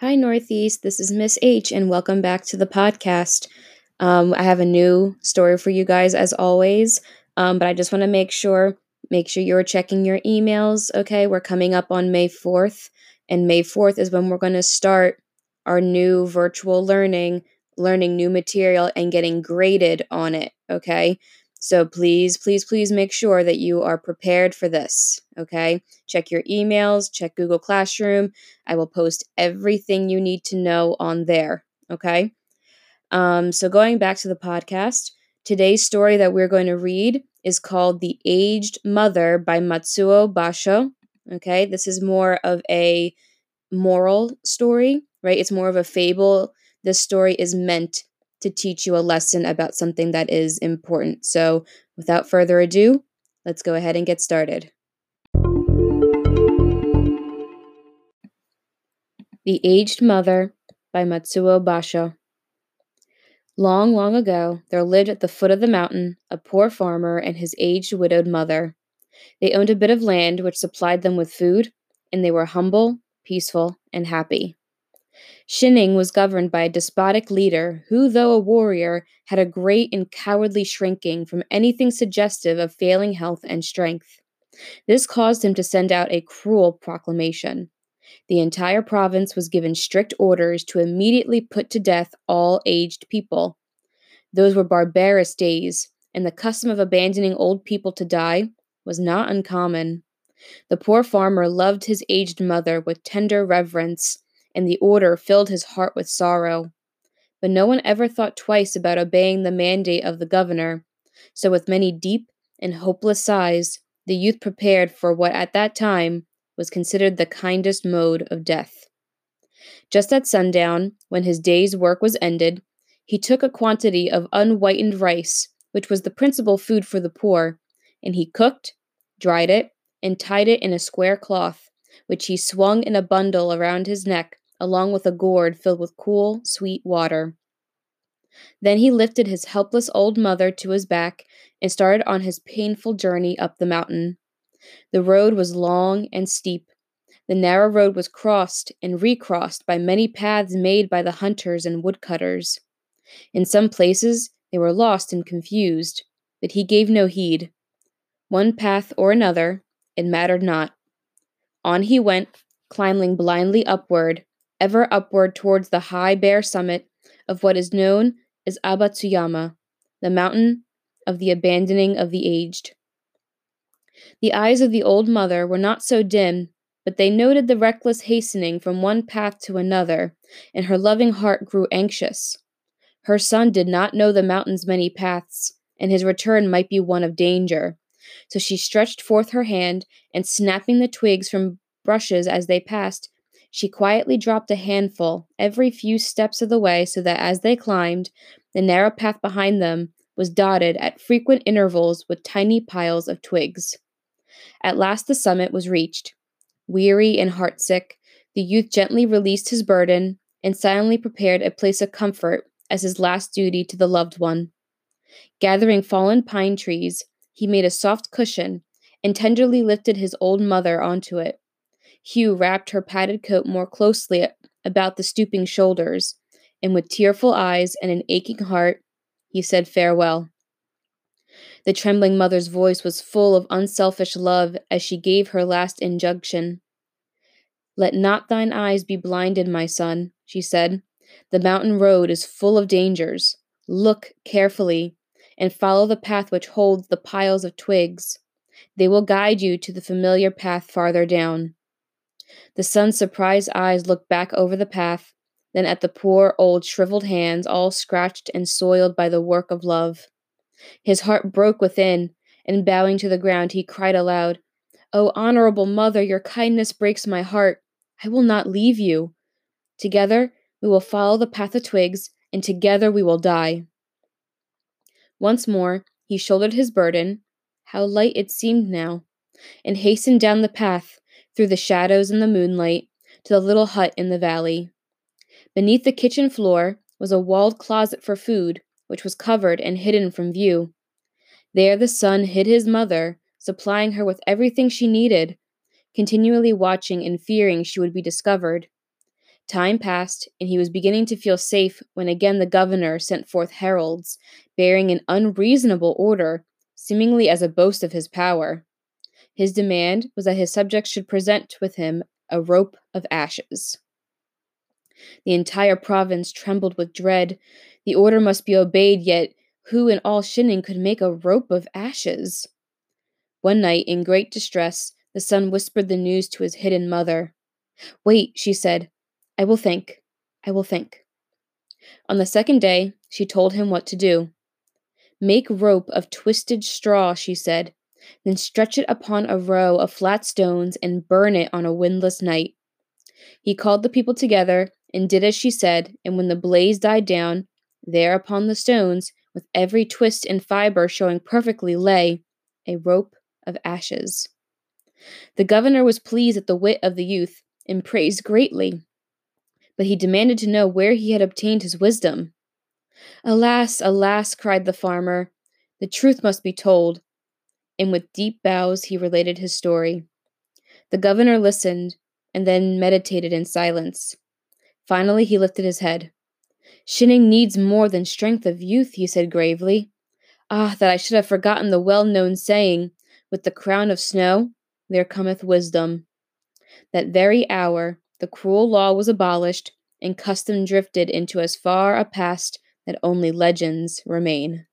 Hi, Northeast. This is Miss H, and welcome back to the podcast. Um, I have a new story for you guys, as always. Um, but I just want to make sure, make sure you're checking your emails. Okay, we're coming up on May fourth, and May fourth is when we're going to start our new virtual learning, learning new material, and getting graded on it. Okay, so please, please, please make sure that you are prepared for this. Okay. Check your emails, check Google Classroom. I will post everything you need to know on there. Okay. Um, so going back to the podcast, today's story that we're going to read is called The Aged Mother by Matsuo Basho. Okay. This is more of a moral story, right? It's more of a fable. This story is meant to teach you a lesson about something that is important. So, without further ado, let's go ahead and get started. The Aged Mother by Matsuo Basho. Long, long ago, there lived at the foot of the mountain a poor farmer and his aged widowed mother. They owned a bit of land which supplied them with food, and they were humble, peaceful, and happy. Shining was governed by a despotic leader who, though a warrior, had a great and cowardly shrinking from anything suggestive of failing health and strength. This caused him to send out a cruel proclamation. The entire province was given strict orders to immediately put to death all aged people. Those were barbarous days, and the custom of abandoning old people to die was not uncommon. The poor farmer loved his aged mother with tender reverence and the order filled his heart with sorrow. But no one ever thought twice about obeying the mandate of the governor. So, with many deep and hopeless sighs, the youth prepared for what at that time was considered the kindest mode of death. Just at sundown, when his day's work was ended, he took a quantity of unwhitened rice, which was the principal food for the poor, and he cooked, dried it, and tied it in a square cloth, which he swung in a bundle around his neck along with a gourd filled with cool, sweet water. Then he lifted his helpless old mother to his back and started on his painful journey up the mountain. The road was long and steep. The narrow road was crossed and recrossed by many paths made by the hunters and woodcutters. In some places they were lost and confused, but he gave no heed. One path or another, it mattered not. On he went, climbing blindly upward, ever upward towards the high bare summit of what is known as Abatsuyama, the mountain of the abandoning of the aged. The eyes of the old mother were not so dim, but they noted the reckless hastening from one path to another, and her loving heart grew anxious. Her son did not know the mountain's many paths, and his return might be one of danger. So she stretched forth her hand, and snapping the twigs from brushes as they passed, she quietly dropped a handful every few steps of the way so that as they climbed, the narrow path behind them was dotted at frequent intervals with tiny piles of twigs. At last the summit was reached. Weary and heartsick, the youth gently released his burden and silently prepared a place of comfort as his last duty to the loved one. Gathering fallen pine trees, he made a soft cushion and tenderly lifted his old mother onto it. Hugh wrapped her padded coat more closely about the stooping shoulders, and with tearful eyes and an aching heart, he said farewell. The trembling mother's voice was full of unselfish love as she gave her last injunction. Let not thine eyes be blinded, my son, she said. The mountain road is full of dangers. Look carefully and follow the path which holds the piles of twigs. They will guide you to the familiar path farther down. The son's surprised eyes looked back over the path, then at the poor old shriveled hands all scratched and soiled by the work of love. His heart broke within, and bowing to the ground, he cried aloud, O oh, honorable mother, your kindness breaks my heart. I will not leave you. Together we will follow the path of twigs, and together we will die. Once more he shouldered his burden, how light it seemed now, and hastened down the path, through the shadows and the moonlight to the little hut in the valley. Beneath the kitchen floor was a walled closet for food, which was covered and hidden from view. There the son hid his mother, supplying her with everything she needed, continually watching and fearing she would be discovered. Time passed, and he was beginning to feel safe when again the governor sent forth heralds, bearing an unreasonable order, seemingly as a boast of his power. His demand was that his subjects should present with him a rope of ashes. The entire province trembled with dread. The order must be obeyed, yet who in all Shining could make a rope of ashes? One night, in great distress, the son whispered the news to his hidden mother. Wait, she said. I will think. I will think. On the second day, she told him what to do. Make rope of twisted straw, she said, then stretch it upon a row of flat stones and burn it on a windless night. He called the people together and did as she said, and when the blaze died down, there upon the stones, with every twist and fiber showing perfectly, lay a rope of ashes. The governor was pleased at the wit of the youth and praised greatly, but he demanded to know where he had obtained his wisdom. Alas, alas, cried the farmer, the truth must be told. And with deep bows he related his story. The governor listened and then meditated in silence. Finally, he lifted his head. Shining needs more than strength of youth, he said gravely. Ah, that I should have forgotten the well known saying, With the crown of snow there cometh wisdom. That very hour the cruel law was abolished, and custom drifted into as far a past that only legends remain.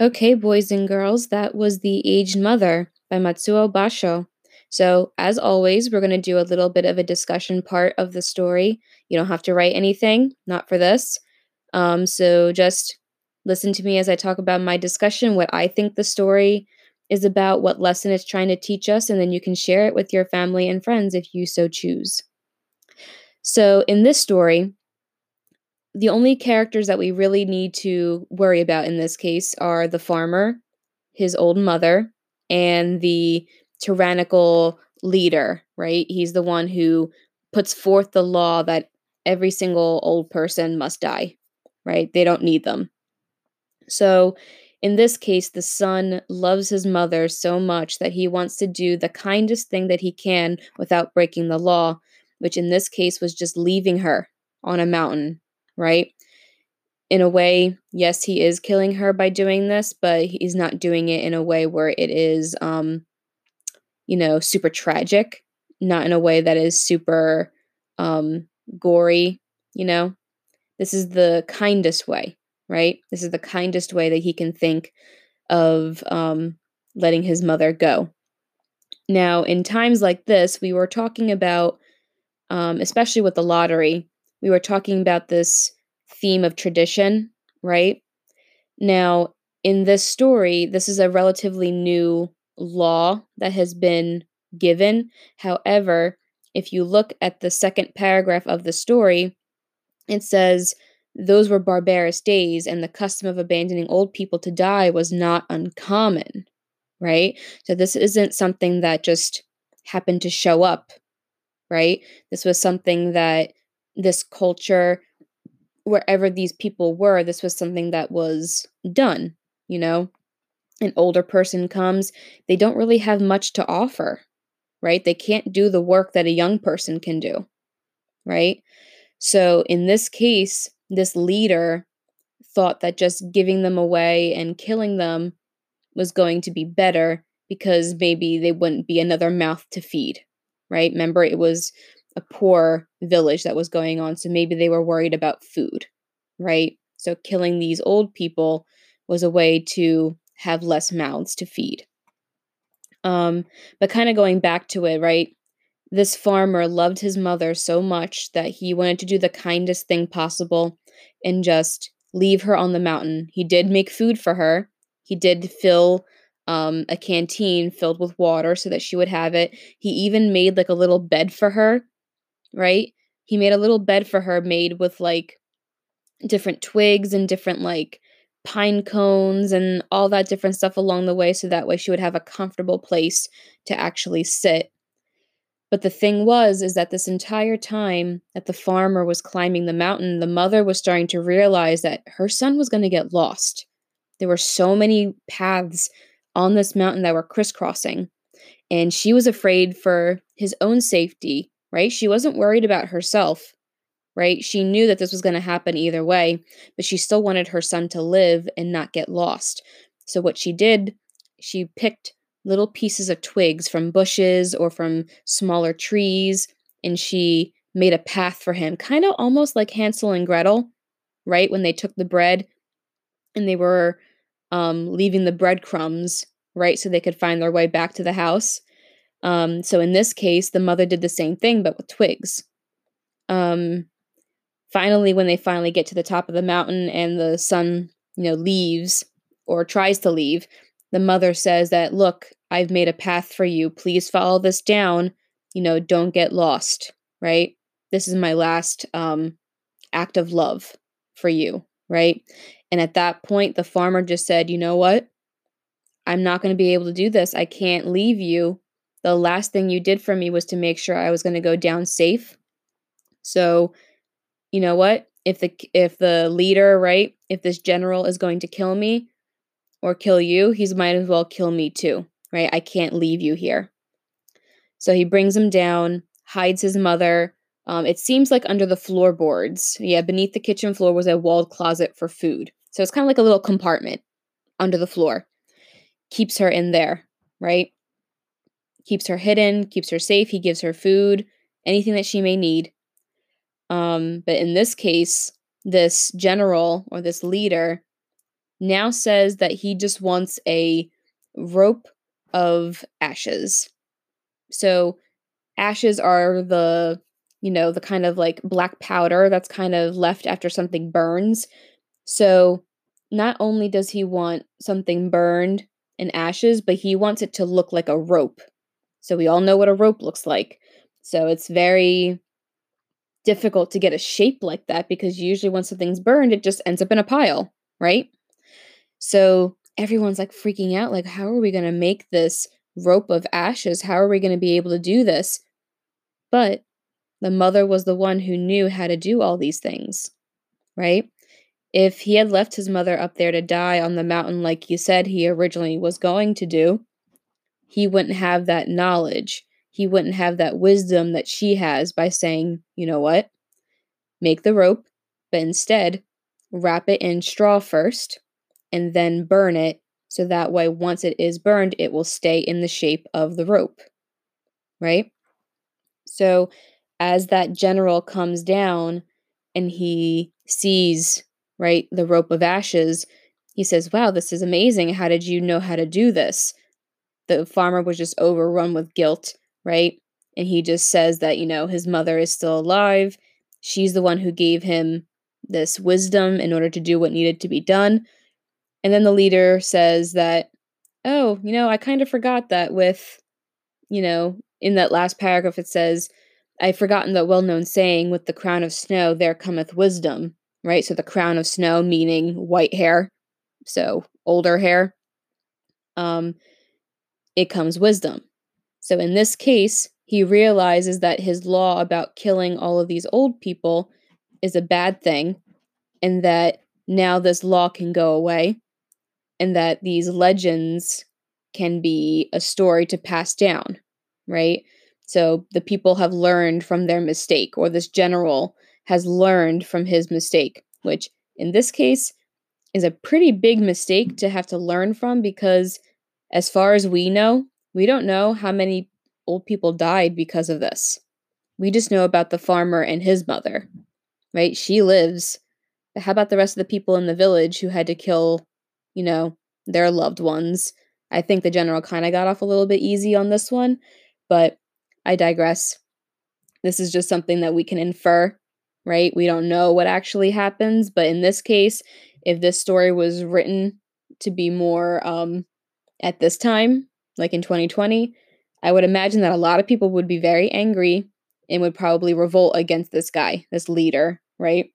Okay, boys and girls, that was The Aged Mother by Matsuo Basho. So, as always, we're going to do a little bit of a discussion part of the story. You don't have to write anything, not for this. Um, so, just listen to me as I talk about my discussion, what I think the story is about, what lesson it's trying to teach us, and then you can share it with your family and friends if you so choose. So, in this story, the only characters that we really need to worry about in this case are the farmer, his old mother, and the tyrannical leader, right? He's the one who puts forth the law that every single old person must die, right? They don't need them. So, in this case, the son loves his mother so much that he wants to do the kindest thing that he can without breaking the law, which in this case was just leaving her on a mountain, right? in a way, yes, he is killing her by doing this, but he's not doing it in a way where it is, um, you know, super tragic, not in a way that is super um, gory, you know. This is the kindest way, right? This is the kindest way that he can think of um, letting his mother go. Now, in times like this, we were talking about, um, especially with the lottery, we were talking about this theme of tradition, right? Now, in this story, this is a relatively new law that has been given. However, if you look at the second paragraph of the story, it says, Those were barbarous days, and the custom of abandoning old people to die was not uncommon, right? So, this isn't something that just happened to show up, right? This was something that this culture wherever these people were, this was something that was done, you know? An older person comes, they don't really have much to offer, right? They can't do the work that a young person can do, right? So in this case, this leader thought that just giving them away and killing them was going to be better because maybe they wouldn't be another mouth to feed, right? Remember, it was a poor village that was going on, so maybe they were worried about food, right? So killing these old people was a way to have less mouths to feed. Um, but kind of going back to it, right? This farmer loved his mother so much that he wanted to do the kindest thing possible and just leave her on the mountain. He did make food for her. He did fill um, a canteen filled with water so that she would have it. He even made like a little bed for her right? He made a little bed for her made with like different twigs and different like pine cones and all that different stuff along the way so that way she would have a comfortable place to actually sit. But the thing was is that this entire time that the farmer was climbing the mountain, the mother was starting to realize that her son was going to get lost. There were so many paths on this mountain that were crisscrossing. And she was afraid for his own safety, right? She wasn't worried about herself, right? She knew that this was going to happen either way, but she still wanted her son to live and not get lost. So, what she did, she picked little pieces of twigs from bushes or from smaller trees, and she made a path for him, kind of almost like Hansel and Gretel, right? When they took the bread and they were um, leaving the breadcrumbs, right? So they could find their way back to the house. Um, so in this case, the mother did the same thing, but with twigs. Um, finally, when they finally get to the top of the mountain and the son, you know, leaves or tries to leave, the mother says that, look, I've made a path for you. Please follow this down. You know, don't get lost, right? This is my last um, act of love for you, right? And at that point, the farmer just said, you know what? I'm not going to be able to do this. I can't leave you. The last thing you did for me was to make sure I was going to go down safe. So, you know what? If the if the leader, right? If this general is going to kill me or kill you, he's might as well kill me too, right? I can't leave you here. So he brings him down, hides his mother, um, it seems like under the floorboards. Yeah, beneath the kitchen floor was a walled closet for food. So it's kind of like a little compartment under the floor. Keeps her in there, right? Keeps her hidden, keeps her safe. He gives her food, anything that she may need. Um, but in this case, this general or this leader now says that he just wants a rope of ashes. So ashes are the you know, the kind of like black powder that's kind of left after something burns. So not only does he want something burned in ashes, but he wants it to look like a rope. So we all know what a rope looks like. So it's very difficult to get a shape like that because usually when something's burned, it just ends up in a pile, right? So everyone's like freaking out like, how are we going to make this rope of ashes? How are we going to be able to do this? But the mother was the one who knew how to do all these things, right? If he had left his mother up there to die on the mountain like you said he originally was going to do, he wouldn't have that knowledge. He wouldn't have that wisdom that she has by saying, you know what? Make the rope, but instead wrap it in straw first and then burn it so that way once it is burned, it will stay in the shape of the rope, right? So as that general comes down and he sees, right, the rope of ashes, he says, Wow, this is amazing. How did you know how to do this? The farmer was just overrun with guilt, right? And he just says that, you know, his mother is still alive. She's the one who gave him this wisdom in order to do what needed to be done. And then the leader says that, oh, you know, I kind of forgot that with, you know, in that last paragraph, it says, I've forgotten the well known saying, with the crown of snow there cometh wisdom, right? So the crown of snow meaning white hair, so older hair. Um, it comes wisdom. So in this case, he realizes that his law about killing all of these old people is a bad thing, and that now this law can go away, and that these legends can be a story to pass down, right? So the people have learned from their mistake, or this general has learned from his mistake, which in this case is a pretty big mistake to have to learn from because, as far as we know, we don't know how many old people died because of this. We just know about the farmer and his mother, right? She lives. But how about the rest of the people in the village who had to kill, you know, their loved ones? I think the general kind of got off a little bit easy on this one, but I digress. This is just something that we can infer, right? We don't know what actually happens, but in this case, if this story was written to be more um, at this time, like in 2020, I would imagine that a lot of people would be very angry and would probably revolt against this guy, this leader, right?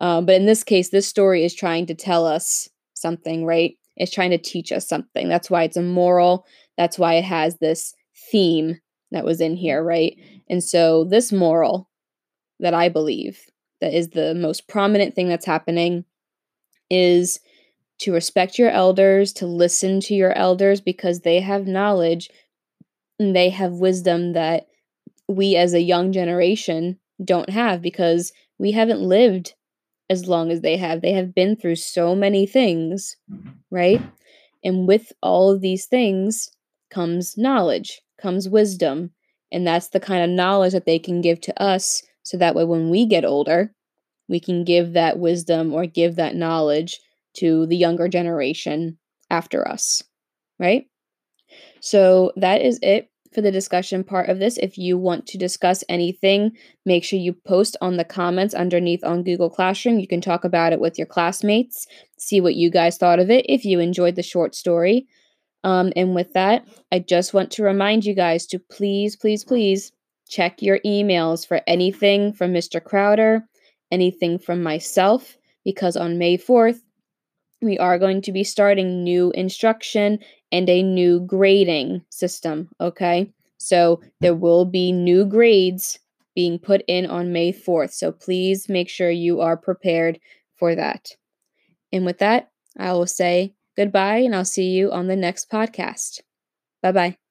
Um, but in this case, this story is trying to tell us something, right? It's trying to teach us something. That's why it's a moral. That's why it has this theme that was in here, right? And so this moral that I believe that is the most prominent thing that's happening is to respect your elders, to listen to your elders because they have knowledge and they have wisdom that we as a young generation don't have because we haven't lived as long as they have. They have been through so many things, right? And with all of these things comes knowledge, comes wisdom. And that's the kind of knowledge that they can give to us so that way when we get older, we can give that wisdom or give that knowledge to the younger generation after us, right? So that is it for the discussion part of this. If you want to discuss anything, make sure you post on the comments underneath on Google Classroom. You can talk about it with your classmates, see what you guys thought of it if you enjoyed the short story. Um, and with that, I just want to remind you guys to please, please, please check your emails for anything from Mr. Crowder, anything from myself, because on May 4th, we are going to be starting new instruction and a new grading system, okay? So there will be new grades being put in on May 4th. So please make sure you are prepared for that. And with that, I will say goodbye and I'll see you on the next podcast. Bye bye.